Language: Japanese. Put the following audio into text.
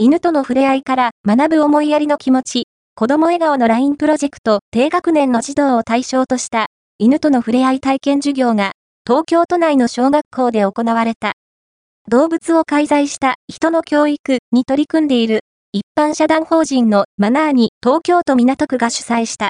犬との触れ合いから学ぶ思いやりの気持ち、子供笑顔の LINE プロジェクト低学年の児童を対象とした犬との触れ合い体験授業が東京都内の小学校で行われた。動物を介在した人の教育に取り組んでいる一般社団法人のマナーに東京都港区が主催した